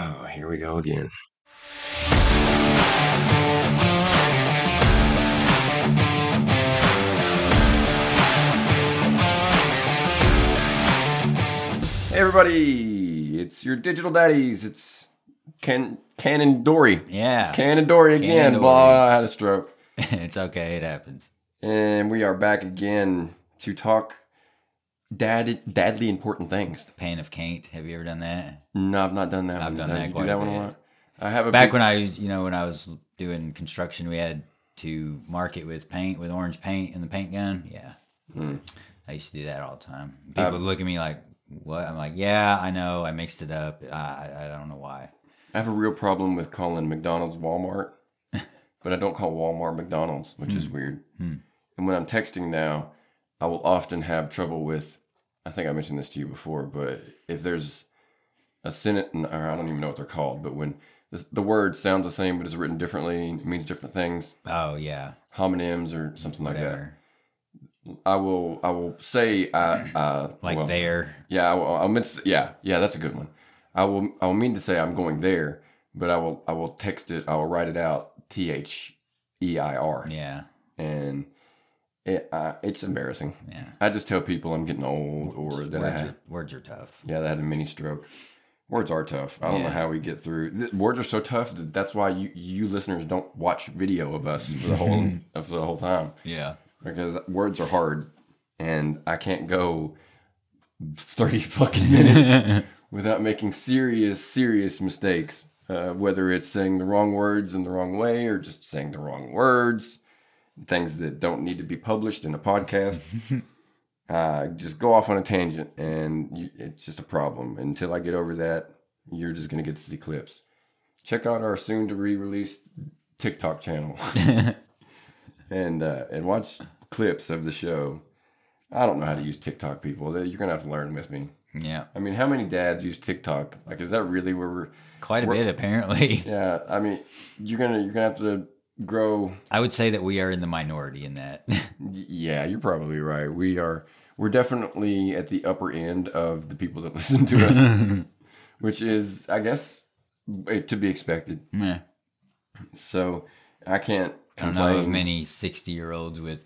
Oh, here we go again. Hey everybody, it's your digital daddies. It's Ken, and Dory. Yeah. It's and Dory again. Blah, I had a stroke. it's okay. It happens. And we are back again to talk dad, dadly important things. Pain of Caint. Have you ever done that? No, I've not done that I've one. done Is that quite do that a one bit. lot? I have a Back big- when I was, you know, when I was doing construction, we had to mark it with paint, with orange paint and the paint gun. Yeah. Hmm. I used to do that all the time. People would look at me like, what? I'm like, yeah, I know. I mixed it up. I, I don't know why. I have a real problem with calling McDonald's Walmart, but I don't call Walmart McDonald's, which is weird. Hmm. And when I'm texting now, I will often have trouble with. I think I mentioned this to you before, but if there's a sentence, or I don't even know what they're called, but when the, the word sounds the same but is written differently, it means different things, Oh, yeah. homonyms or something like that. I will. I will say. Uh, Like well, there. Yeah, I will, I'll mean, yeah, yeah, that's a good one. I will, I will mean to say I'm going there, but I will, I will text it. I will write it out. T H E I R, Yeah. and it, uh, it's embarrassing. Yeah. I just tell people I'm getting old or that I Words had, are, words are tough. yeah, that had a mini stroke. Words are tough. I don't know how we get through. th- Words are so tough. That that's why you, you listeners don't watch video of us for the whole, for the whole time Yeah. because words are hard, and I can't go thirty fucking minutes without making serious, serious mistakes. Uh, whether it's saying the wrong words in the wrong way or just saying the wrong words, things that don't need to be published in a podcast. uh, just go off on a tangent, and you, it's just a problem. Until I get over that, you're just gonna get to see clips. Check out our soon to be released TikTok channel and uh, and watch clips of the show. I don't know how to use TikTok, people. You're gonna have to learn with me. yeah. I mean, how many dads use TikTok? Like, is that really where we're? Quite a bit, apparently. Yeah, I mean, you're gonna you're gonna have to grow. I would say that we are in the minority in that. Yeah, you're probably right. We are we're definitely at the upper end of the people that listen to us, which is, I guess, eh, to be expected. Meh. So I can't I don't know complain. many 60 year olds with,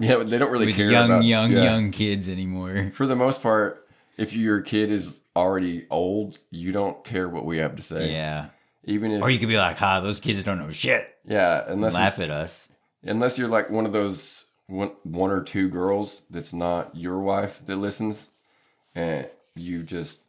yeah, they don't really care young, about young, yeah. young kids anymore. For the most part, if your kid is already old, you don't care what we have to say. Yeah. Even if Or you could be like, ha, those kids don't know shit. Yeah, unless Laugh at us. unless you're like one of those one, one or two girls that's not your wife that listens, and you just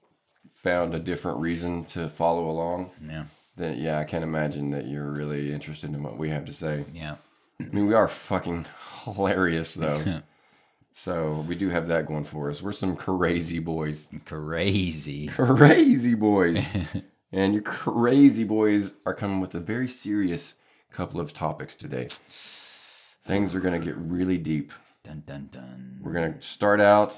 found a different reason to follow along. Yeah. Then yeah, I can't imagine that you're really interested in what we have to say. Yeah. I mean, we are fucking hilarious though. so we do have that going for us. We're some crazy boys. Crazy. crazy boys. and your crazy boys are coming with a very serious couple of topics today. Things are going to get really deep. Dun, dun, dun. We're going to start out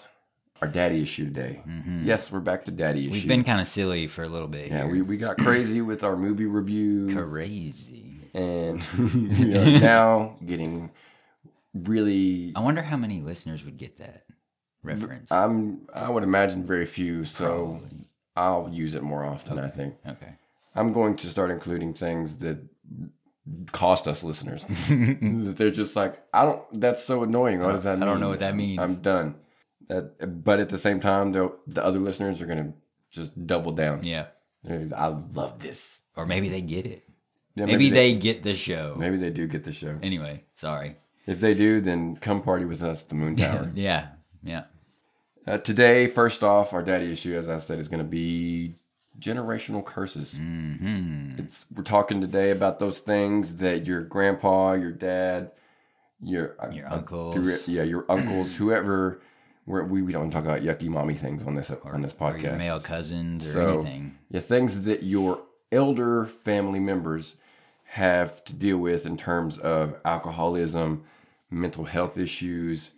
our daddy issue today. Yes, we're back to daddy issue. Mm-hmm. We've been kind of silly for a little bit. yeah, here. we, we got crazy with our movie review. Crazy. And we are now getting really. I wonder how many listeners would get that reference. I'm. I would imagine very few, so I'll use it more often. I think. okay. I'm going to start including things that cost us listeners. They're just like, I don't. That's so annoying. What does that I mean? don't know what that means. I'm done. That, but at the same time, though, the other listeners are gonna just double down. Yeah. I love this. Or maybe they get it. Yeah, Maybe, they, get the show. maybe they do get the show. Anyway, sorry. If they do, then come party with us at the Moon Tower. Yeah. Yeah. uh, today, first off, our daddy issue, as I said, is going to be generational curses. hmm It's we're talking today about those things that your grandpa, your dad, your uh, Your uh, uncles. yeah, your uncles, whoever. We're, we we don't talk about yucky mommy things on this on this Or your podcast. male cousins or So- anything. Yeah, things that your elder family members have to deal with in terms of alcoholism, mental health issues,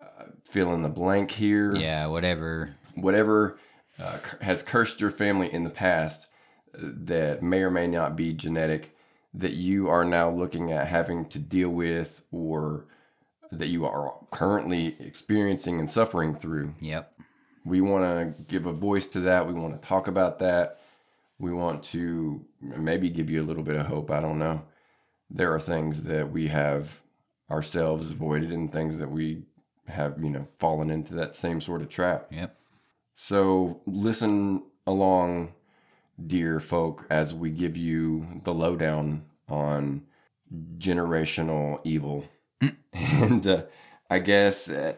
uh, fill in the blank here Yeah, whatever. whatever uh, has cursed your family in the past uh, that may or may not be genetic that you are now looking at having to deal with or that you are currently experiencing and suffering through. Yep. We want to give a voice to that. We want to talk about that. We want to maybe give you a little bit of hope. I don't know. There are things that we have ourselves avoided and things that we have, you know, fallen into that same sort of trap. Yep. So listen along, dear folk, as we give you the lowdown on generational evil. and uh, I guess uh,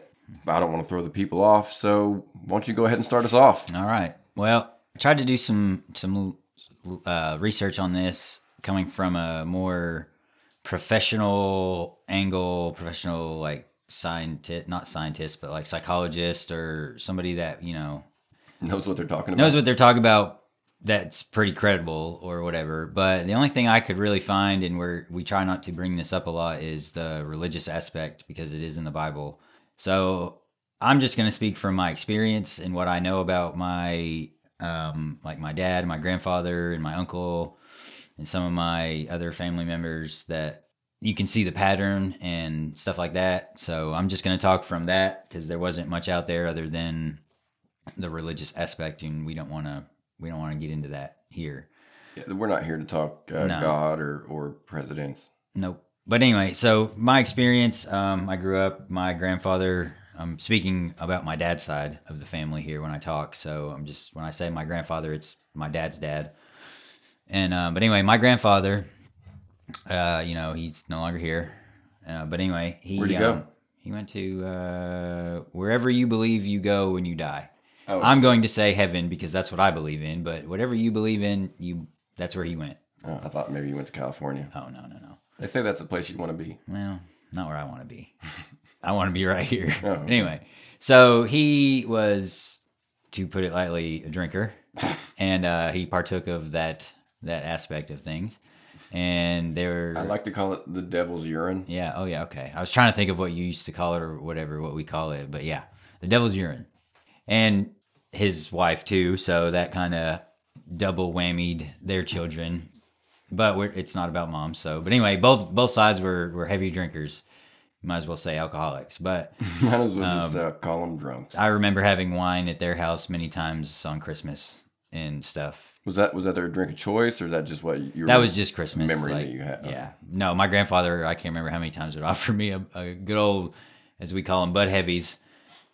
I don't want to throw the people off, so why don't you go ahead and start us off? All right. Well, I tried to do some some uh, research on this, coming from a more professional angle, professional like scientist, not scientist, but like psychologist or somebody that you know Knows what they're talking about. knows what they're talking about. That's pretty credible or whatever. But the only thing I could really find, and where we try not to bring this up a lot, is the religious aspect because it is in the Bible. So I'm just going to speak from my experience and what I know about my, um, like my dad, my grandfather, and my uncle, and some of my other family members that you can see the pattern and stuff like that. So I'm just going to talk from that because there wasn't much out there other than the religious aspect, and we don't want to we don't want to get into that here. Yeah, we're not here to talk uh, No. God or, or presidents. Nope. But anyway, so my experience, um, I grew up. My grandfather. I'm speaking about my dad's side of the family here when I talk. So I'm just when I say my grandfather, it's my dad's dad. And um, but anyway, my grandfather, uh, you know, he's no longer here. Uh, but anyway, he Where'd he go? um, he went to uh, wherever you believe you go when you die. Oh, I'm going to say heaven because that's what I believe in. But whatever you believe in, you that's where he went. oh, I thought maybe you went to California. Oh no no no. They say that's the place you want to be. Well, not where I want to be. I want to be right here. Oh. Anyway, so he was, to put it lightly, a drinker, and uh, he partook of that that aspect of things. And they were, I like to call it the devil's urine. yeah, oh yeah, okay. I was trying to think of what you used to call it or whatever, what we call it, but yeah, the devil's urine, and his wife too. So that kind of double whammied their children. But we're, it's not about mom. So, but anyway, both both sides were were heavy drinkers. Might as well say alcoholics. But Might as well just Um, uh, call them drunks. I remember having wine at their house many times on Christmas and stuff. Was that was that their drink of choice, or is that just what you? That was just Christmas memory like, that you had. Yeah, no, my grandfather. I can't remember how many times would offer me a, a good old, as we call them, Bud Heavies,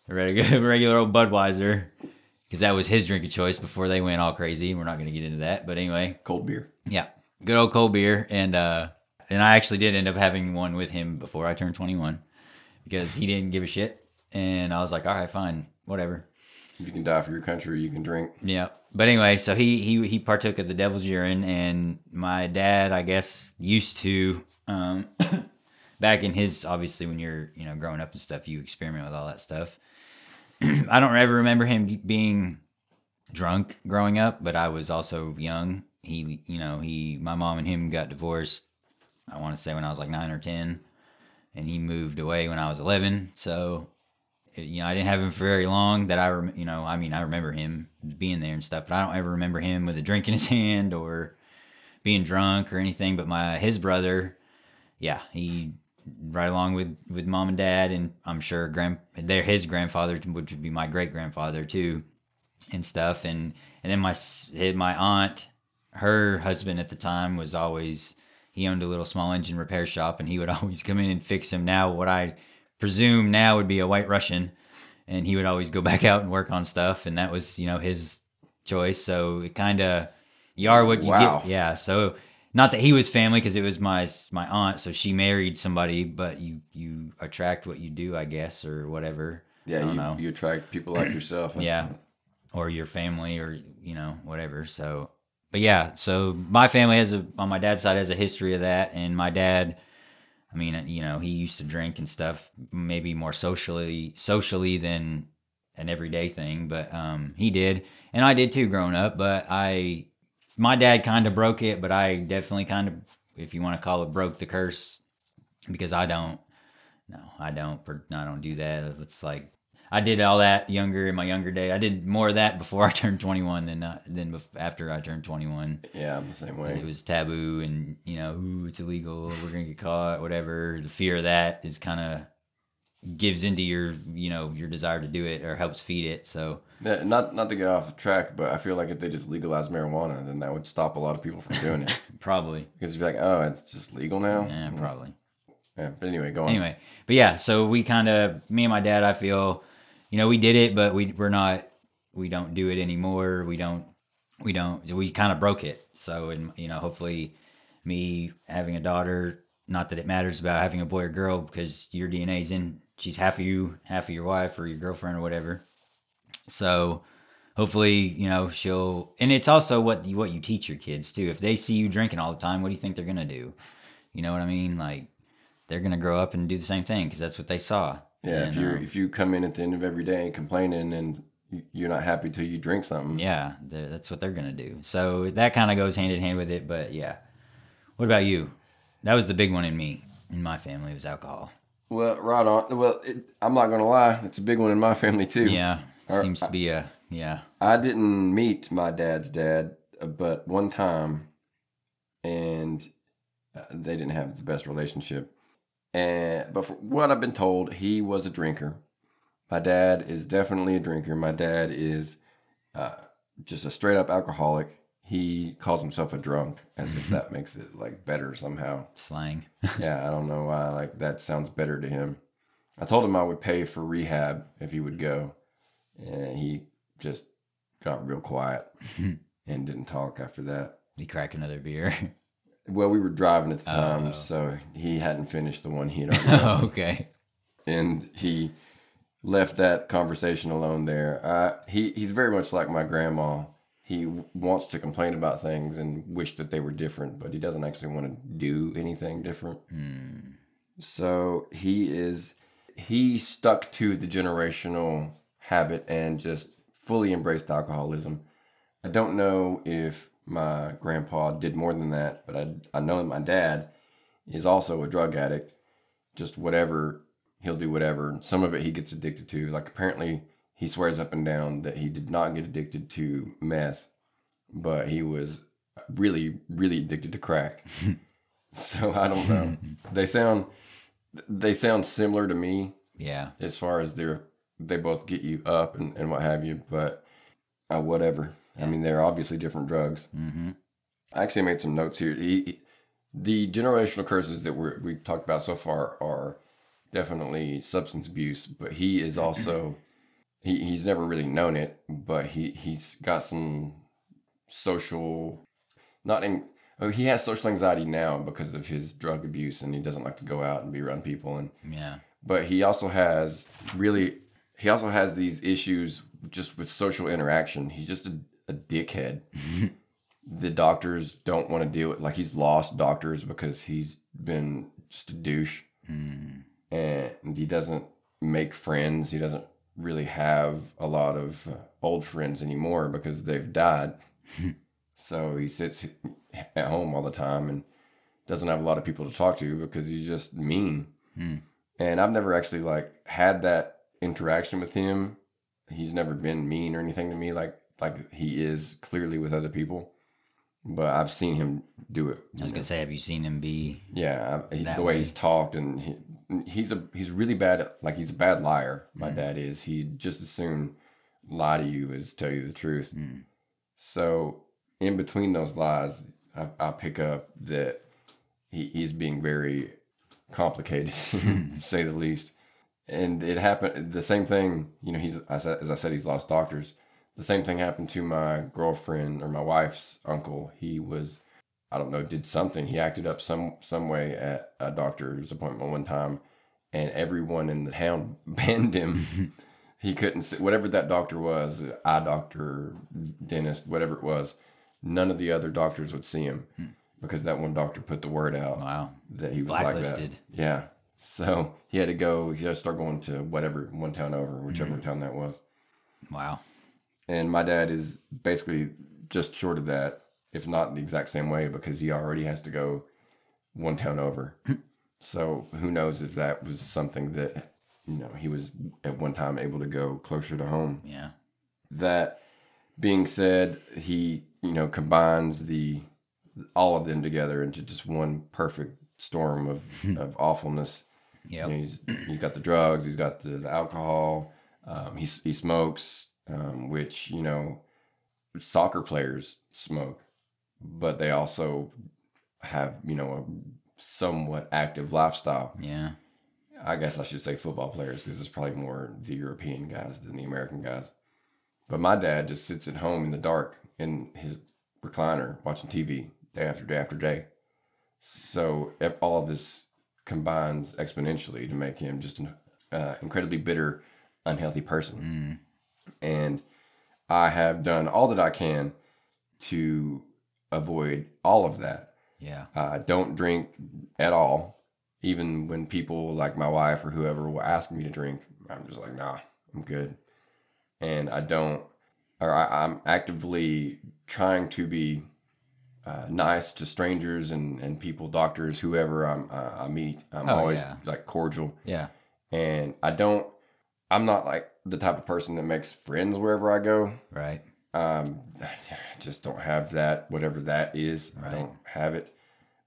a regular, regular old Budweiser, because that was his drink of choice before they went all crazy. We're not going to get into that, but anyway, cold beer. yeah, good old cold beer, and uh, and I actually did end up having one with him before I turned twenty one, because he didn't give a shit, and I was like, all right, fine, whatever. You can die for your country, you can drink. Yeah. But anyway, so he he he partook of the devil's urine, and my dad, I guess, used to um, back in his obviously when you're you know growing up and stuff, you experiment with all that stuff. I don't ever remember him being drunk growing up, but I was also young. He, you know, he, my mom and him got divorced. I want to say when I was like nine or ten, and he moved away when I was eleven. So you know, I didn't have him for very long. That I, rem- you know, I mean, I remember him being there and stuff, but I don't ever remember him with a drink in his hand or being drunk or anything. But my his brother, yeah, he right along with with mom and dad, and I'm sure grand they're his grandfather, which would be my great grandfather too, and stuff. And and then my my aunt, her husband at the time was always he owned a little small engine repair shop, and he would always come in and fix him. Now what I presume now would be a white Russian, and he would always go back out and work on stuff, and that was you know his choice. So it kind of you are what you Wow. get. Yeah. So not that he was family because it was my my aunt, so she married somebody, but you you attract what you do, I guess, or whatever. Yeah, I don't you, know. you attract people like yourself. Yeah. or your family or you know whatever so but yeah so my family has a on my dad's side has a history of that and my dad i mean you know he used to drink and stuff maybe more socially socially than an everyday thing but um he did. And i did too growing up but i my dad kind of broke it but i definitely kind of if you want to call it broke the curse because i don't no i don't i don't do that. It's like I did all that younger in my younger day. I did more of that before I turned 21 than uh, than after I turned 21. yeah, I'm the same 'Cause It was taboo, and you know, ooh, it's illegal. We're gonna get caught. Whatever. The fear of that is kind of gives into your you know your desire to do it or helps feed it. So Yeah, not not to get off track, but I feel like if they just legalized marijuana, then that would stop a lot of people from doing it. Probably. because you'd be like, oh, it's just legal now. Yeah, probably. Yeah, but anyway, go on. Anyway, but yeah, so we kind of, me and my dad, I feel, you know, we did it, but we we're not, we don't do it anymore. We don't, we don't, we kind of broke it. So, and you know, hopefully, me having a daughter, not that it matters about having a boy or girl, because your DNA's in, she's half of you, half of your wife or your girlfriend or whatever. So, hopefully, you know, she'll, and it's also what you, what you teach your kids too. If they see you drinking all the time, what do you think they're gonna do? You know what I mean? Like, they're gonna grow up and do the same thing because that's what they saw. Yeah, if you um, if you come in at the end of every day complaining and you- you're not happy till you drink something, yeah, that's what they're gonna do. So that kind of goes hand in hand with it. But yeah, what about you? That was the big one in me, in my family, was alcohol. Well, right on. Well, it, I'm not gonna lie, it's a big one in my family too. Yeah, Or- seems to be a yeah. I didn't meet my dad's dad, uh, but one time, and uh, they didn't have the best relationship. And but for what I've been told, he was a drinker. My dad is definitely a drinker. My dad is uh, just a straight up alcoholic. He calls himself a drunk, as if that makes it like better somehow. Slang. yeah, I don't know why. Like that sounds better to him. I told him I would pay for rehab if he would go, and he just got real quiet and didn't talk after that. He crack another beer. Well, we were driving at the time, Oh. so he hadn't finished the one he had already okay. and he left that conversation alone there. Uh, he he's very much like my grandma. He wants to complain about things and wish that they were different, but he doesn't actually want to do anything different. Hmm. So he is he stuck to the generational habit and just fully embraced alcoholism. I don't know if my grandpa did more than that, but I I know that my dad is also a drug addict. Just whatever he'll do whatever. Some of it he gets addicted to. Like apparently he swears up and down that he did not get addicted to meth, but he was really really addicted to crack. so I don't know. they sound they sound similar to me Yeah. as far as they're they both get you up and, and what have you, but uh, whatever. I mean, they're obviously different drugs. Mm-hmm. I actually made some notes here. He, he- the generational curses that we're, we've talked about so far are definitely substance abuse, but he is also he, he's never really known it, but he he's got some social not in oh, he has social anxiety now because of his drug abuse and he doesn't like to go out and be around people and Yeah. but he also has really he also has these issues just with social interaction he's just a, a dickhead. The doctors don't want to deal with like he's lost doctors because he's been just a douche. Mm. and he doesn't make friends. He doesn't really have a lot of uh, old friends anymore because they've died. So he sits at home all the time and doesn't have a lot of people to talk to because he's just mean. Hmm. and i've never actually like had that interaction with him. He's never been mean or anything to me. Like like he is clearly with other people but i've seen him do it I was gonna say, have you seen him be? yeah, I- he, That the way way. he's talked, and he, he's a he's really bad. At, like he's a bad liar. My Mhm. dad is. He just as soon lie to you as tell you the truth. Mm. So in between those lies, I, I pick up that he, he's being very complicated, to say the least. And it happened. The same thing. You know, he's as I said, he's lost doctors. The same thing happened to my girlfriend or my wife's uncle. He was I don't know, did something. He acted up some some way at a doctor's appointment one time, and everyone in the town banned him. he couldn't sit, whatever that doctor was, eye doctor, dentist, whatever it was. None of the other doctors would see him hmm. because that one doctor put the word out Wow. that he was like that. Blacklisted. Yeah, so he had to go. He had to start going to whatever one town over, whichever hmm. town that was Wow. And my dad is basically just short of that, if not the exact same way, because he already has to go one town over. so who knows if that was something that you know he was at one time able to go closer to home. Yeah. That being said, he you know combines the all of them together into just one perfect storm of of awfulness. Yeah. You know, he's he's got the drugs, he's got the, the alcohol, um, he he smokes, um, which you know, soccer players smoke, but they also have you know a somewhat active lifestyle. Yeah. I guess I should say football players because it's probably more the European guys than the American guys. But my dad just sits at home in the dark in his recliner watching TV day after day after day. So all of this combines exponentially to make him just an uh, incredibly bitter, unhealthy person. Mm. And I have done all that I can to avoid all of that. Yeah. I don't drink at all. Even when people like my wife or whoever will ask me to drink, I'm just like, nah, I'm good. And I don't, or I, I'm actively trying to be uh, nice to strangers and, and people, doctors, whoever I'm, uh, I meet. I'm Oh, always yeah. like cordial. Yeah. And I don't, I'm not like the type of person that makes friends wherever I go. Right. Um, I just don't have that, whatever that is. I don't have it.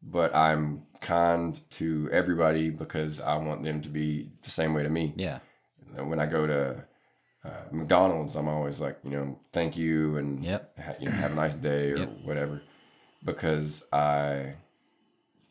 But I'm kind to everybody because I want them to be the same way to me. Yeah. When I go to uh, McDonald's, I'm always like, you know, thank you and Yep. ha- you know, have a nice day or Yep. whatever, because I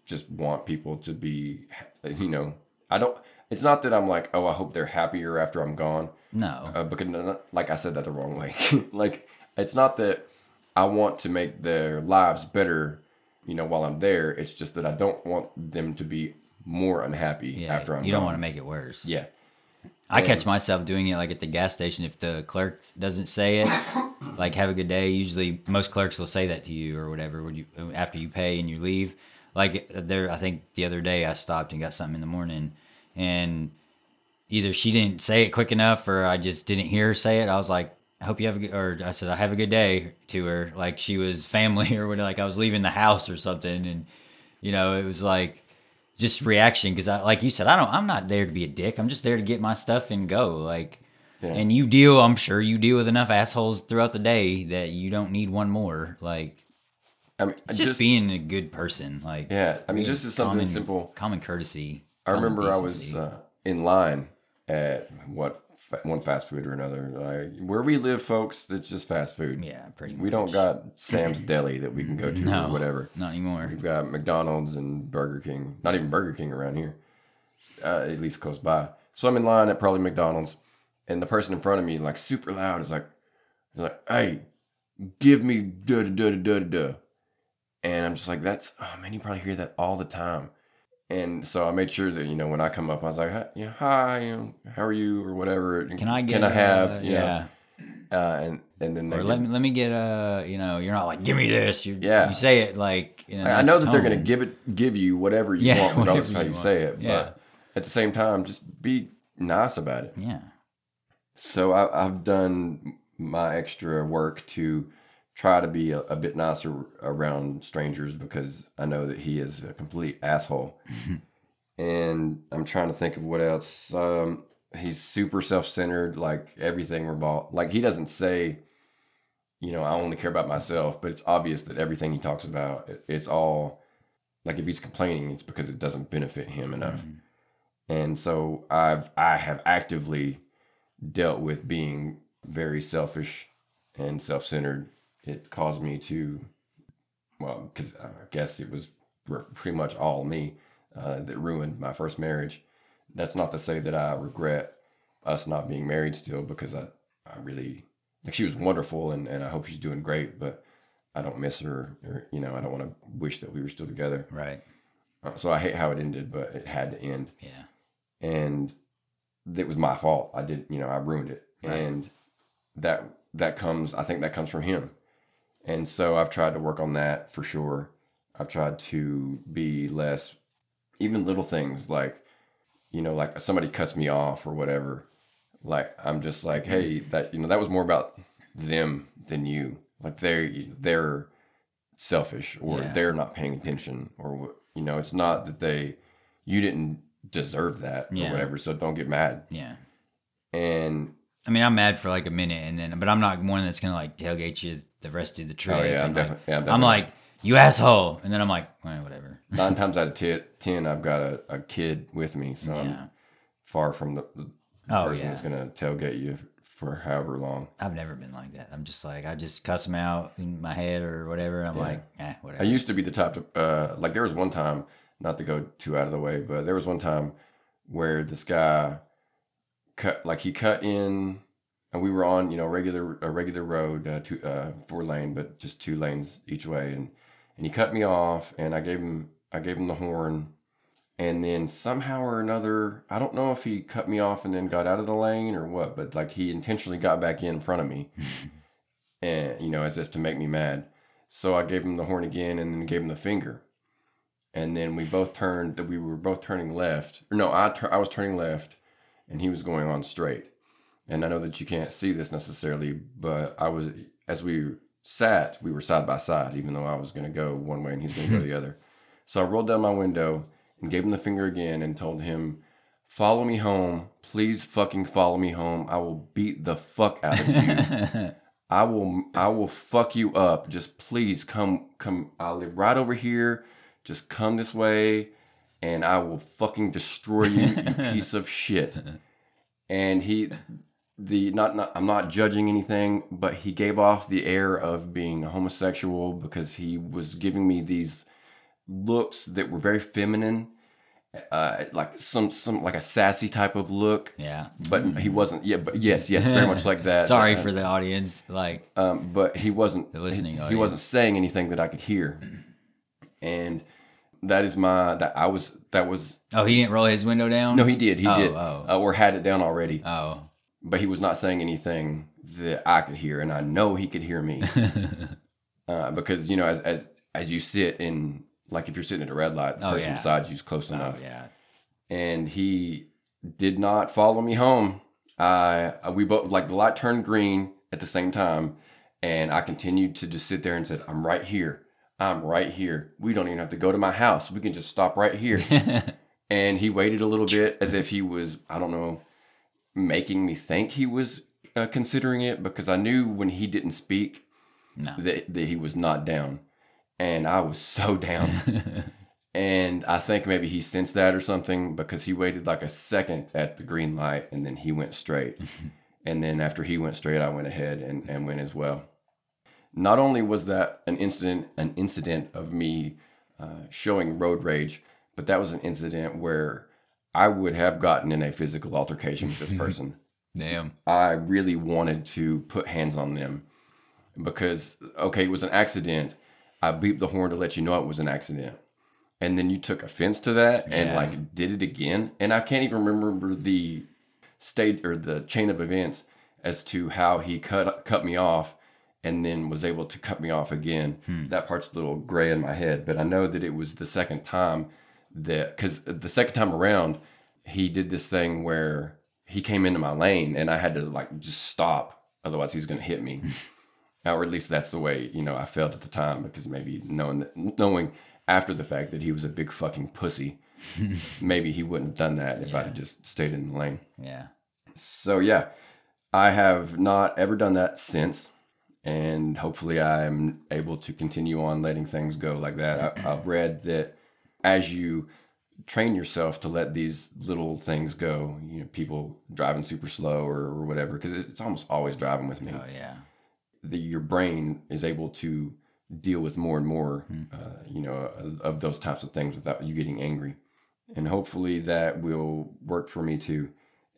just want people to be, you know, I don't. It's not that I'm like, oh, I hope they're happier after I'm gone No. uh, because like I said that the wrong way. like it's not that I want to make their lives better, you know, while I'm there. It's just that I don't want them to be more unhappy yeah. after I'm. you don't want to make it worse. Yeah, I catch myself doing it like at the gas station if the clerk doesn't say it, like "Have a good day." Usually, most clerks will say that to you or whatever when you after you pay and you leave. Like there, I think the other day I stopped and got something in the morning, and either she didn't say it quick enough or I just didn't hear her say it. I was like, "I hope you have a good," or I said, "I have a good day" to her, like she was family or whatever. Like I was leaving the house or something, and you know, it was like just reaction because I like you said I don't I'm not there to be a dick. I'm just there to get my stuff and go. Like Yeah. and you deal I'm sure you deal with enough assholes throughout the day that you don't need one more. Like I mean, just, just, being a good person. Like yeah. I mean, just as something common, simple. common courtesy. I remember I was uh, in line at what fa- one fast food or another. Like, where we live, folks, it's just fast food. yeah, pretty much. We don't got Sam's Deli that we can go to no or whatever. Not anymore. We've got McDonald's and Burger King. Not even Burger King around here, uh, at least close by. So I'm in line at probably McDonald's, and the person in front of me, like super loud, is like, like, "Hey, give me da da da da da da." And I'm just like, "That's oh man, you probably hear that all the time." And so I made sure that you know when I come up, I was like, "Hi, yeah, hi, you know, how are you or whatever." Can I get Can I have? uh, you know, yeah. Uh, and and then they Or let me let me get uh you know, you're not like give me this. You Yeah. you say it like you know, I know that they're going to give it, give you whatever you Yeah, want, regardless of how you you say it. Yeah. But at the same time, just be nice about it. Yeah. So I, I've done my extra work to try to be a, a bit nicer around strangers because I know that he is a complete asshole. and I'm trying to think of what else. Um, he's super self-centered. Like everything revolve. Like he doesn't say, you know, I only care about myself, but it's obvious that everything he talks about, it, it's all like if he's complaining, it's because it doesn't benefit him enough. Mhm. And so I've I have actively dealt with being very selfish and self-centered. It caused me to, well, because I guess it was pretty much all me uh, that ruined my first marriage. That's not to say that I regret us not being married still, because I, I really like she was wonderful and, and I hope she's doing great, but I don't miss her or you know I don't want to wish that we were still together. Right. Uh, so I hate how it ended, but it had to end Yeah. and it was my fault. I did, you know, I ruined it, Right. and that that comes. I think that comes from him, and so I've tried to work on that for sure. I've tried to be less, even little things like, you know, like somebody cuts me off or whatever. Like I'm just like, mm-hmm. hey, that you know, that was more about them than you. Like they're they're selfish or Yeah. they're not paying attention or you know. It's not that they you didn't deserve that or Yeah. whatever. So don't get mad. Yeah. And I mean, I'm mad for like a minute, and then, but I'm not one that's gonna like tailgate you the rest of the trip. oh yeah, I'm and, like, definitely. Yeah, I'm, I'm like, you asshole, and then I'm like, well, whatever. nine times out of ten, 10 I've got a, a kid with me, so Yeah. I'm far from the, the Oh person yeah. that's gonna tailgate you for however long. I've never been like that. I'm just like I just cuss them out in my head or whatever. And I'm like, eh, whatever. I used to be the type to uh, like there was one time, not to go too out of the way, but there was one time where this guy cut like he cut in and we were on you know regular a regular road uh, two uh, four lane but just two lanes each way. And and he cut me off and I gave him I gave him the horn. And then somehow or another I don't know if he cut me off and then got out of the lane or what but like he intentionally got back in front of me. And you know as if to make me mad. So I gave him the horn again and then gave him the finger. And then we both turned we were both turning left. Or no I tur- I was turning left and he was going on straight and I know that you can't see this necessarily, but I was as we sat, we were side by side, even though I was going to go one way and he's going to go the other. So I rolled down my window and gave him the finger again and told him, "Follow me home, please, fucking follow me home. I will beat the fuck out of you. I will, I will fuck you up. Just please come, come. I live right over here. Just come this way." And I will fucking destroy you, you piece of shit. And he, the not, not I'm not judging anything, but he gave off the air of being a homosexual because he was giving me these looks that were very feminine, uh, like some some like a sassy type of look. yeah. But he wasn't. Yeah, but yes, yes, very much like that. Sorry Uh, for the audience. Like, um, but he wasn't The listening He, he wasn't saying anything that I could hear, and that is my that I was that was oh, he didn't roll his window down. no he did he Oh, did oh. Uh, or had it down already, Oh, but he was not saying anything that I could hear, and I know he could hear me uh, because you know as as as you sit in like if you're sitting at a red light, the Oh, person yeah. beside you's close oh enough, yeah. and he did not follow me home. I we both like the light turned green at the same time, and I continued to just sit there and said, "I'm right here. I'm right here. We don't even have to go to my house. We can just stop right here." and he waited a little bit as if he was, I don't know, making me think he was uh, considering it because I knew when he didn't speak no. that that he was not down, and I was so down. And I think maybe he sensed that or something because he waited like a second at the green light and then he went straight. and then after he went straight, I went ahead and, and went as well. Not only was that an incident, an incident of me uh, showing road rage, but that was an incident where I would have gotten in a physical altercation with this person. Damn. I really wanted to put hands on them because okay, it was an accident. I beeped the horn to let you know it was an accident. And then you took offense to that and Yeah. like did it again. And I can't even remember the state or the chain of events as to how he cut cut me off and then was able to cut me off again. Hmm. That part's a little gray in my head, but I know that it was the second time that because the second time around he did this thing where he came into my lane and I had to like just stop, otherwise he's going to hit me. or at least that's the way you know I felt at the time because maybe knowing that, knowing after the fact that he was a big fucking pussy, maybe he wouldn't have done that if I had just stayed in the lane. Yeah. So yeah, I have not ever done that since, and hopefully I'm able to continue on letting things go like that. I, I've read that as you train yourself to let these little things go, you know, people driving super slow or, or whatever, because it's almost always driving with me. Oh yeah. The, your brain is able to deal with more and more, uh, you know, of, of those types of things without you getting angry, and hopefully that will work for me too.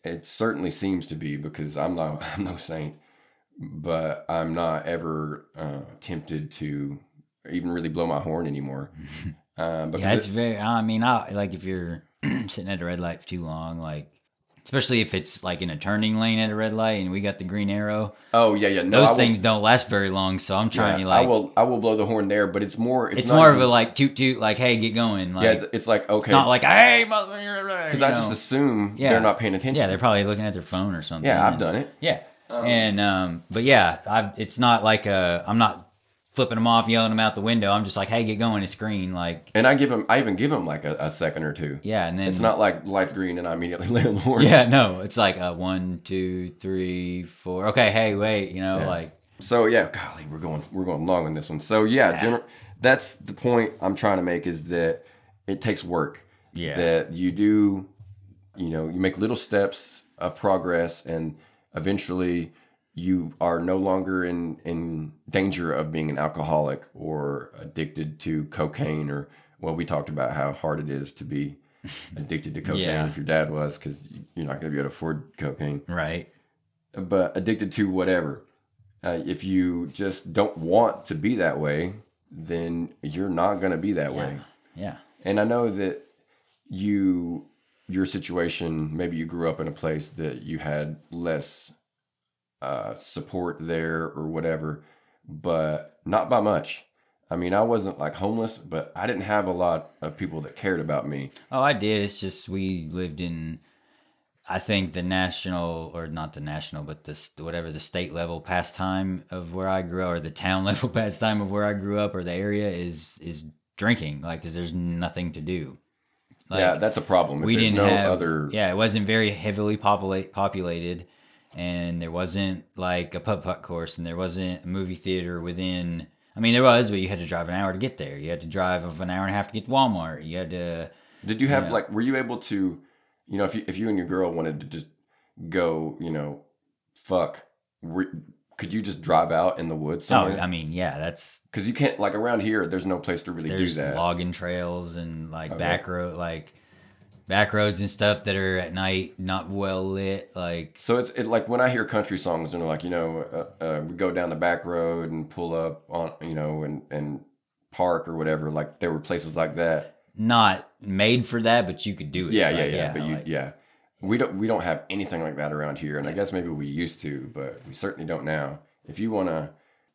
It certainly seems to be because I'm no I'm no saint, but I'm not ever uh, tempted to even really blow my horn anymore. Uh, because Yeah, it's it- very. I mean, I like if you're sitting at a red light for too long, like especially if it's like in a turning lane at a red light and we got the green arrow. oh yeah yeah no, Those I will- things don't last very long, so I'm trying yeah, to like. I will I will blow the horn there, but it's more it's, it's more of a like toot toot, like hey, get going. Like yeah it's, it's like okay it's not like hey, motherfucker. because I just assume Yeah. they're not paying attention. yeah, they're probably looking at their phone or something. yeah I've and- done it. Yeah, and um, but yeah, I've, it's not like a. I'm not flipping them off, yelling them out the window. I'm just like, hey, get going. It's green. Like And I give him, I even give him like a, a second or two. yeah, and then It's not like lights green and I immediately lay on the horn. Yeah, no, it's like a one, two, three, four. Okay, hey, wait, you know, Yeah. like So yeah, golly, we're going, we're going long on this one. So yeah, Yeah. gener- that's the point I'm trying to make is that it takes work. Yeah. That you do, you know, you make little steps of progress and eventually you are no longer in in danger of being an alcoholic or addicted to cocaine or well we talked about how hard it is to be addicted to cocaine Yeah. if your dad was because you're not going to be able to afford cocaine Right. but addicted to whatever uh, if you just don't want to be that way then you're not going to be that way Yeah. and I know that you, your situation, maybe you grew up in a place that you had less uh, support there or whatever, but not by much. I mean, I wasn't like homeless, but I didn't have a lot of people that cared about me. Oh, I did. It's just we lived in, I think the national or not the national, but the whatever the state level pastime of where I grew up, or the town level pastime of where I grew up, or the area is is drinking. Like, because there's nothing to do. Like, yeah, that's a problem. If we didn't no have other. yeah it wasn't very heavily populate populated and there wasn't like a putt putt course and there wasn't a movie theater within i mean there was but you had to drive an hour to get there you had to drive of an hour and a half to get to walmart you had to Did you have Yeah. like? Were you able to, you know, if you if you and your girl wanted to just go, you know, fuck, were, could you just drive out in the woods oh somewhere? i mean yeah that's Because you can't like around here. There's no place to really do that. logging trails and like Okay. back road like back roads and stuff that are at night not well lit like So it's it's like when I hear country songs and they're like, you know, uh, uh, we go down the back road and pull up on, you know, and and park or whatever. Like there were places like that. not made for that but you could do it Yeah, yeah, Like, yeah. But you, like- yeah, we don't we don't have anything like that around here. And I guess maybe we used to, but we certainly don't now. If you want to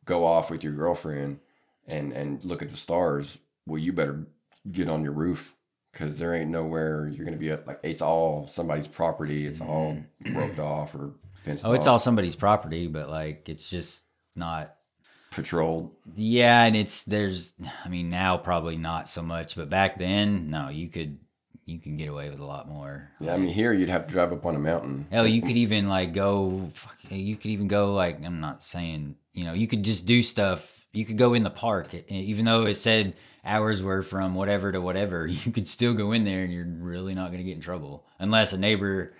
go off with your girlfriend and and look at the stars, well, you better get on your roof because there ain't nowhere you're gonna be at. Like it's all somebody's property. It's all roped off or fenced. Mm-hmm. Oh, it's off, all somebody's property, but like it's just not. patrolled. Yeah, and it's there's. I mean, now probably not so much, but back then, no, you could you can get away with a lot more. Yeah, I mean here you'd have to drive up on a mountain. Hell, you could even like go. fuck, You could even go like I'm not saying you know you could just do stuff. You could go in the park, even though it said hours were from whatever to whatever. You could still go in there, and you're really not going to get in trouble unless a neighbor,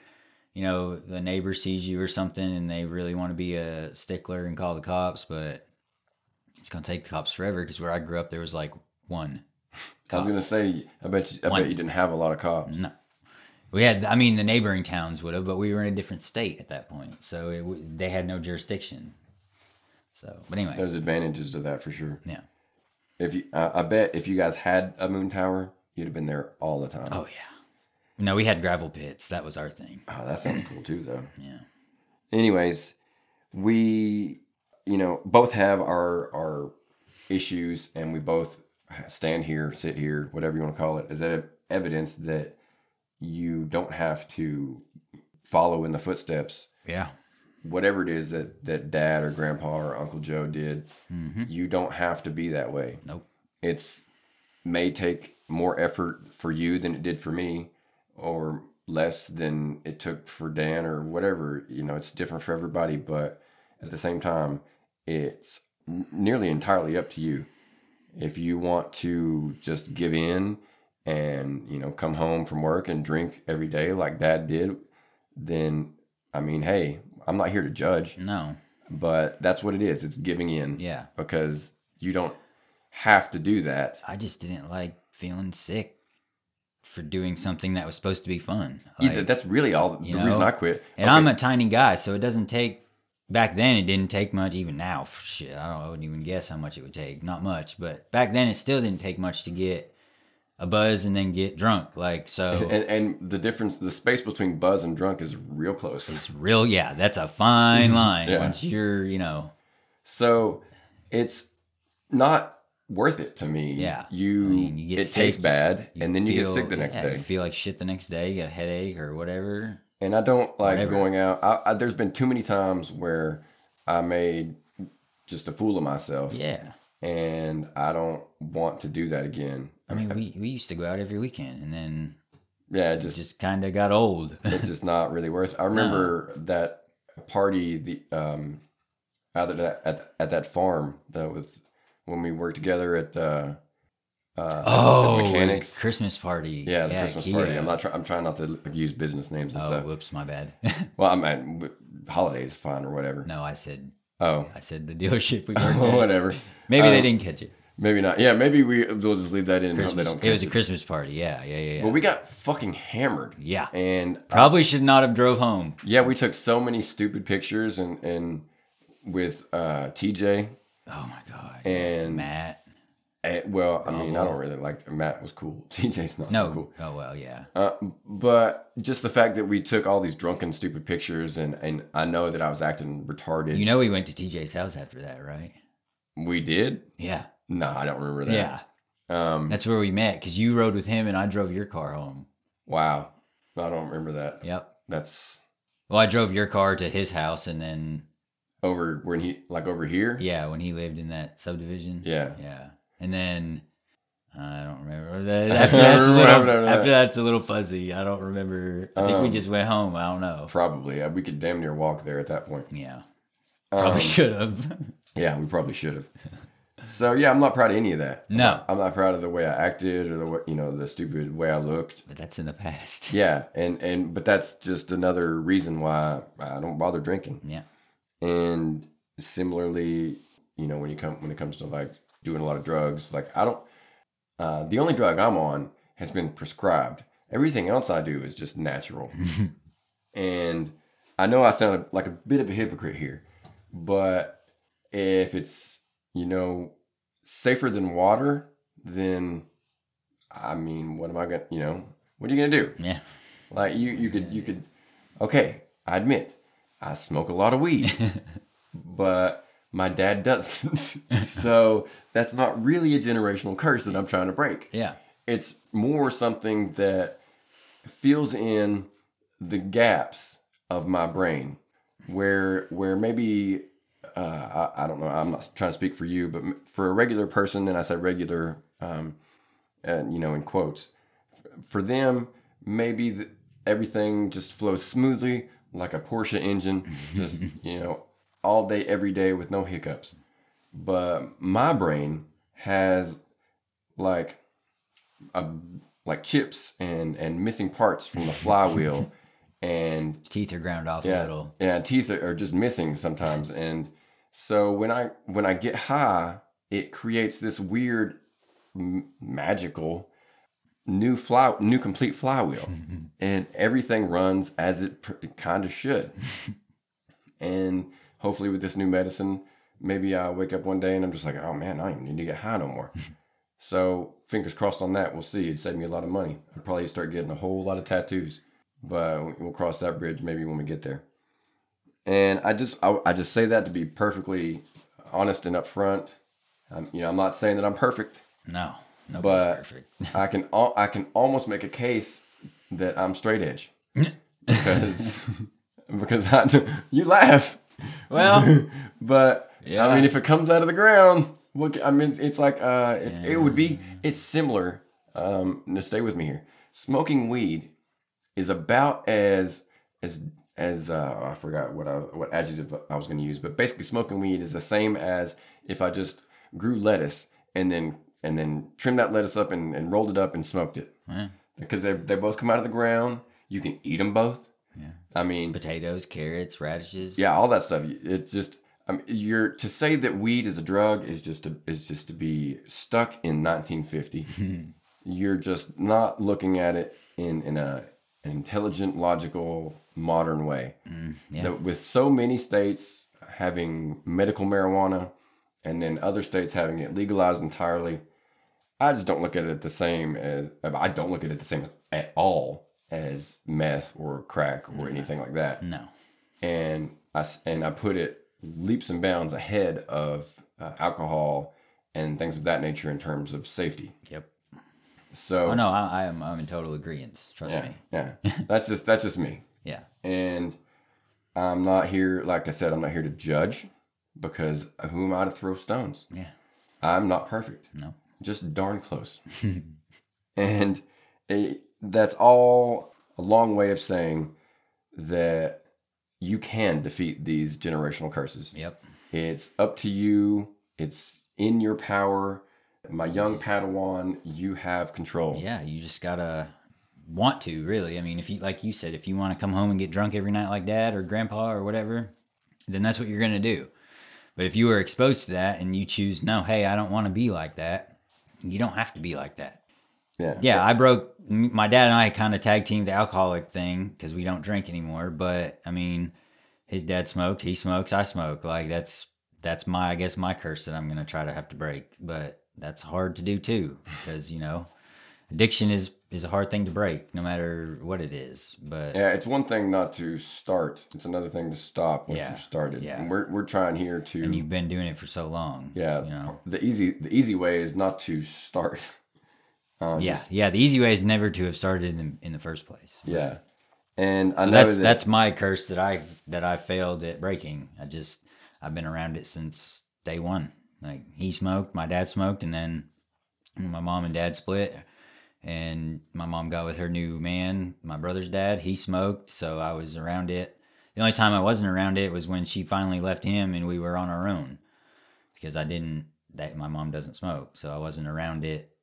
you know, the neighbor sees you or something, and they really want to be a stickler and call the cops. But it's going to take the cops forever because where I grew up, there was like one. I was gonna say, I bet you, I One. bet you didn't have a lot of cops. No. We had, I mean, the neighboring towns would have, but we were in a different state at that point, so it, they had no jurisdiction. So, but anyway, There's advantages to that for sure. yeah. If you, uh, I bet if you guys had a moon tower, you'd have been there all the time. Oh yeah. No, we had gravel pits. That was our thing. Oh, that sounds cool too, though. Yeah. Anyways, we, you know, both have our our issues, and we both stand here, sit here, whatever you want to call it, is ev- evidence that you don't have to follow in the footsteps Yeah. Whatever it is that that dad or grandpa or uncle joe did hmm you don't have to be that way. Nope. it's may take more effort for you than it did for me or less than it took for dan or whatever. You know it's different for everybody but at the same time it's nearly entirely up to you. If you want to just give in and you know come home from work and drink every day like dad did then i mean hey i'm not here to judge No. but that's what it is it's giving in Yeah. because you don't have to do that I just didn't like feeling sick for doing something that was supposed to be fun. Like, that's really all the you reason i quit and Okay, I'm a tiny guy, so it doesn't take. Back then, it didn't take much. Even now, shit, I don't. I wouldn't even guess how much it would take. Not much, but back then, it still didn't take much to get a buzz and then get drunk. Like so, and, and the difference the space between buzz and drunk is real close it's real. Yeah, that's a fine line. Yeah. Once you're, you know, so it's not worth it to me Yeah. you, I mean, you get it tastes bad you and then you get sick the next yeah, day You feel like shit the next day. You got a headache or whatever. and I don't like Whatever. going out. I, I, there's been too many times where I made just a fool of myself, Yeah. and I don't want to do that again. I mean, we, we used to go out every weekend, and then yeah, it just just kind of got old. it's just not really worth. I remember that party the um out at that at, at that farm that was when we worked together at uh uh, Oh, mechanics. Christmas party. Yeah, the Christmas Kia. party. I'm not. Try, I'm trying not to like, use business names and Oh, stuff. whoops, my bad. Well, I mean, holidays fine or whatever. no, I said Oh, I said the dealership we worked at. whatever. Maybe they Um, didn't catch it. Maybe not. Yeah, maybe we we'll just leave that in. Christmas. It was a Christmas party. Yeah, yeah, yeah. yeah. But we got fucking hammered, yeah. and Probably should not have drove home. yeah, we took so many stupid pictures and and with uh TJ Oh my god. and Matt. and- well, I mean, I don't really like Matt was cool. TJ's not No. so cool. Oh well, yeah. Uh, but just the fact that we took all these drunken, stupid pictures, and and I know that I was acting retarded. You know we went to TJ's house after that, right? we did. Yeah. No, I don't remember that. Yeah. Um. That's where we met because you rode with him and I drove your car home. Wow. I don't remember that. Yep. That's Well, I drove your car to his house and then over when he like over here. yeah, when he lived in that subdivision. Yeah. Yeah. And then I don't remember. That- After that's a remember little, after that. after that's a little fuzzy. I don't remember. I think we Um, just went home. I don't know. Probably. We could damn near walk there at that point. Yeah. Um, Probably should have. Yeah, we probably should have. So yeah, I'm not proud of any of that. No. I'm not proud of the way I acted or the way you know the stupid way I looked. but that's in the past. Yeah, and and but that's just another reason why I don't bother drinking. Yeah. And similarly, you know, when you come when it comes to like doing a lot of drugs, like I don't. Uh, the only drug I'm on has been prescribed. Everything else I do is just natural. and I know I sound like a bit of a hypocrite here, but if it's you know safer than water, then I mean, what am I gonna you know what are you gonna do? Yeah. Like you, you could, you could. Okay, I admit, I smoke a lot of weed, but my dad doesn't. so that's not really a generational curse that I'm trying to break. Yeah. It's more something that fills in the gaps of my brain, where where maybe uh, I, I don't know. I'm not trying to speak for you, but for a regular person, and I say regular, um, and you know, in quotes, for them, maybe the, everything just flows smoothly like a Porsche engine, just you know, all day, every day with no hiccups. But my brain has like a like chips and and missing parts from the flywheel, and Teeth are ground off a yeah, little. yeah, teeth are are just missing sometimes, and so when I when I get high, it creates this weird, m- magical, new fly, new complete flywheel, and everything runs as it, pr- it kind of should. and hopefully, with this new medicine, maybe I wake up one day and I'm just like, oh man, I don't need to get high no more. so fingers crossed on that. We'll see. It'd save me a lot of money. I'd probably start getting a whole lot of tattoos, but we'll cross that bridge maybe when we get there. And I just I, I just say that to be perfectly honest and upfront. Um, you know, I'm not saying that I'm perfect. No. Nobody's But- perfect. I can al- I can almost make a case that I'm straight edge because because I, you laugh. Well, but Yeah. I mean, if it comes out of the ground, what I mean, it's, it's like uh, it, it would be it's similar. Um, to stay with me here, smoking weed is about as as as uh, I forgot what I, what adjective I was going to use, but basically, smoking weed is the same as if I just grew lettuce and then and then trimmed that lettuce up and, and rolled it up and smoked it Yeah. because they they both come out of the ground. You can eat them both. Yeah. I mean, potatoes, carrots, radishes. yeah, all that stuff. It's just I mean, you're to say that weed is a drug is just to, is just to be stuck in 1950. you're just not looking at it in in a an intelligent, logical, modern way. Mm, yeah. With so many states having medical marijuana and then other states having it legalized entirely, I just don't look at it the same as I don't look at it the same at all as meth or crack or anything like that No. and I and I put it leaps and bounds ahead of uh, alcohol and things of that nature in terms of safety. Yep. So Oh no, I, I am. I'm in total agreement. Trust yeah, me. yeah, that's just that's just me. And I'm not here. Like I said, I'm not here to judge because who am I to throw stones? Yeah. I'm not perfect, No. just darn close, and it, that's all a long way of saying that you can defeat these generational curses. Yep. It's up to you. It's in your power My young Padawan, you have control. Yeah, you just gotta want to really. I mean, if you like you said, if you want to come home and get drunk every night like dad or grandpa or whatever, then that's what you're gonna do. But if you are exposed to that and you choose, no, hey, I don't want to be like that, you don't have to be like that. Yeah. Yeah, I broke. My dad and I kind of tag teamed the alcoholic thing because we don't drink anymore. But I mean, his dad smoked, he smokes, I smoke. Like that's that's my I guess my curse that I'm gonna try to have to break. But that's hard to do too because you know, addiction is is a hard thing to break no matter what it is. But Yeah, it's one thing not to start. It's another thing to stop once Yeah, you've started. yeah. And we're we're trying here to and you've been doing it for so long. yeah. you know. The easy the easy way is not to start. Uh, Yeah, just- yeah. The easy way is never to have started in, in the first place. yeah. And I So know that's that, that's my curse that I that I failed at breaking. I just I've been around it since day one. Like he smoked, my dad smoked, and then my mom and dad split, and my mom got with her new man, my brother's dad. He smoked, so I was around it. The only time I wasn't around it was when she finally left him and we were on our own, because I didn't. That my mom doesn't smoke, so I wasn't around it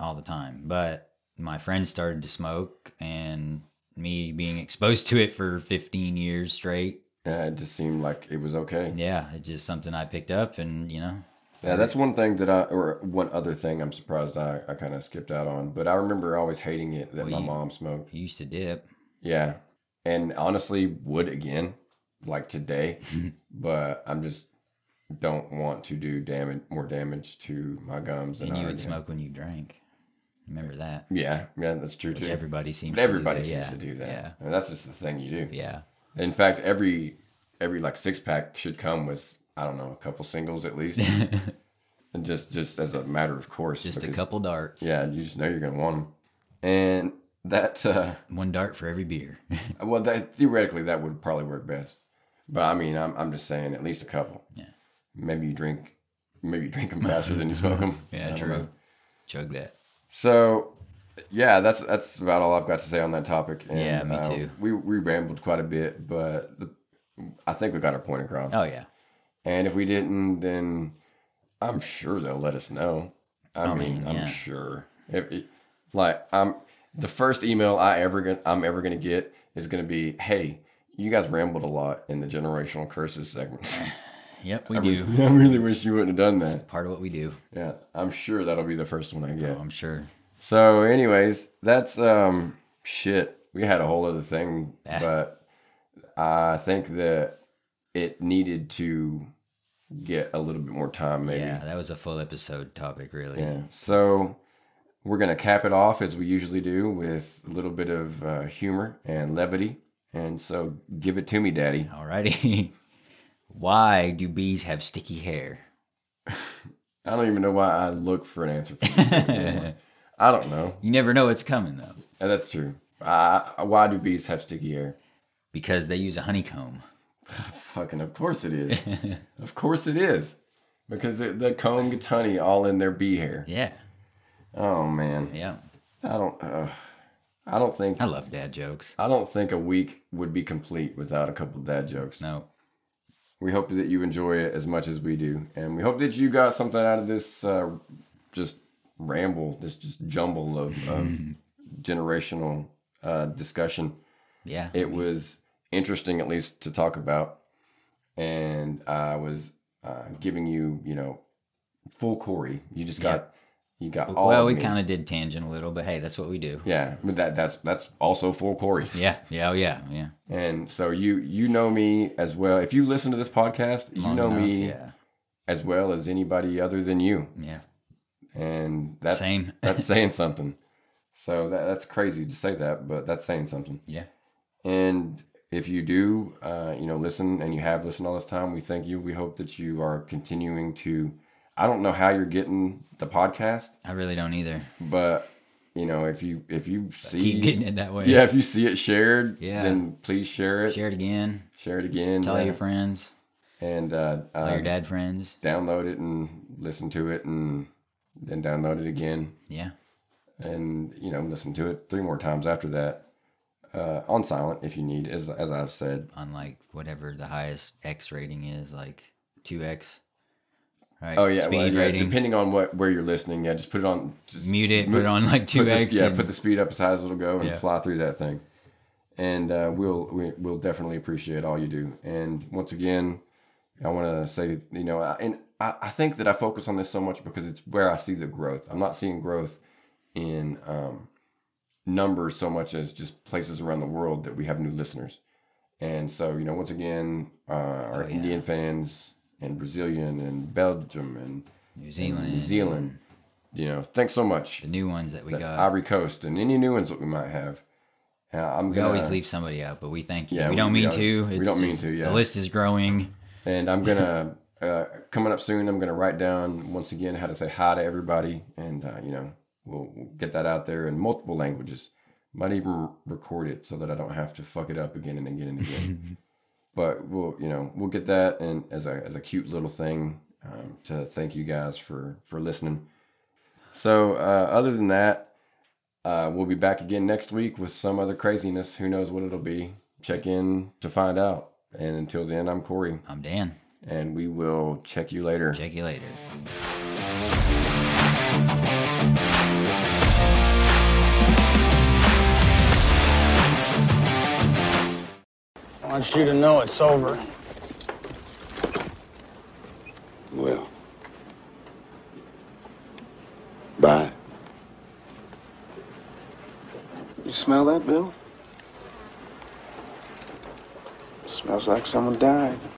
all the time. But my friends started to smoke, and me being exposed to it for 15 years straight. yeah, it just seemed like it was okay. Yeah, it's just something I picked up, and you know, Yeah, that's one thing that I, or one other thing I'm surprised I, I kind of skipped out on. But I remember always hating it that Well, my you- mom smoked. I used to dip. Yeah. And honestly, would again, like today. but I'm just don't want to do damage, more damage to my gums. than And I you would already have. smoke when you drank. Remember that? Yeah, yeah, that's true Which too. everybody seems. But everybody to do seems that. to do that. Yeah, And that's just the thing you do. yeah, In fact, every every like six pack should come with I don't know a couple singles at least, and just just as a matter of course. just a couple darts. Yeah, you just know you're gonna want them, and that uh, one dart for every beer. well, that theoretically that would probably work best. But I mean, I'm I'm just saying at least a couple. Yeah. Maybe you drink, maybe you drink them faster than you smoke them. yeah, true. Chug that. So, yeah, that's that's about all I've got to say on that topic. And, Yeah, me uh, too. We we rambled quite a bit, but the, I think we got our point across. Oh yeah, And if we didn't, then I'm sure they'll let us know. I Oh, mean, man, I'm sure. If it, like I'm the first email I ever gonna, I'm ever gonna get is gonna be, "Hey, you guys rambled a lot in the generational curses segment. yep, we I, do. I really wish you wouldn't have done that. Part of what we do. Yeah, I'm sure that'll be the first one I get. Oh, I'm sure. So, anyways, that's um shit. We had a whole other thing, but I think that it needed to get a little bit more time, maybe. Yeah, that was a full episode topic, really. Yeah. So we're gonna cap it off as we usually do with a little bit of uh, humor and levity. And so, give it to me, Daddy. Alrighty. Why do bees have sticky hair? I don't even know why I look for an answer for anymore. I don't know. You never know what's coming though, And that's true. Uh, why do bees have sticky hair? because they use a honeycomb. Fucking, of course it is. of course it is. Because the, the comb all in their bee hair. Yeah, Oh man, yeah. I don't. Uh, I don't think. I love dad jokes. I don't think a week would be complete without a couple dad jokes. No, We hope that you enjoy it as much as we do, and we hope that you got something out of this. Uh, just ramble, this just jumble of, of generational uh, discussion. yeah. It was interesting, at least to talk about, and I was uh, giving you, you know, full Corey. You just got, you got all. well, we kind of did tangent a little, but hey, that's what we do. Yeah, but that that's that's also full Corey. Yeah, yeah, oh yeah, yeah. And so you you know me as well. If you listen to this podcast, you know enough, me Yeah, as well as anybody other than you. yeah. And that's Same. that's saying something. So that, that's crazy to say that, but that's saying something. Yeah. And if you do, uh, you know, listen and you have listened all this time, we thank you. We hope that you are continuing to. I don't know how you're getting the podcast, I really don't either. but you know, if you if you see, Keep getting it that way. yeah, if you see it shared, Yeah. then please share it, Share it again. share it again, Tell yeah. your friends. and uh, uh, your dad friends. download it and listen to it, and then download it again, Yeah. and you know, listen to it three more times after that. Uh, on silent if you need, as as I've said. On like whatever the highest X rating is, like two X. Right? Oh yeah, speed well, yeah, rating. depending on what where you're listening, yeah, just put it on. Just Mute it, put it on like the- 2x Yeah, and- put the speed up as high as it'll go and Yeah. fly through that thing. And uh, we'll we, we'll definitely appreciate all you do. And once again, I want to say, you know, I, and I, I think that I focus on this so much because it's where I see the growth. I'm not seeing growth in um, numbers so much as just places around the world that we have new listeners. And so, you know, once again, uh, our Oh, yeah. Indian fans and Brazilian and Belgium and New Zealand, New Zealand. You know, thanks so much. the new ones that we The got. Ivory Coast and any new ones that we might have. Uh, I'm we gonna, always leave somebody out, but we thank you. Yeah, we we- don't mean don't- to. we don't mean just- to, yeah. The list is growing. and I'm gonna uh, coming up soon. I'm gonna write down once again how to say hi to everybody, and uh, you know we'll, we'll get that out there in multiple languages. Might even record it so that I don't have to fuck it up again and again and again. but we'll you know we'll get that and as a as a cute little thing um, to thank you guys for for listening. So uh, other than that, uh, we'll be back again next week with some other craziness. Who knows what it'll be? Check in to find out. And until then, I'm Corey, I'm Dan. and we will check you later. Check you later. Want you to know it's over. Well. Bye. You smell that, Bill? Smells like someone died.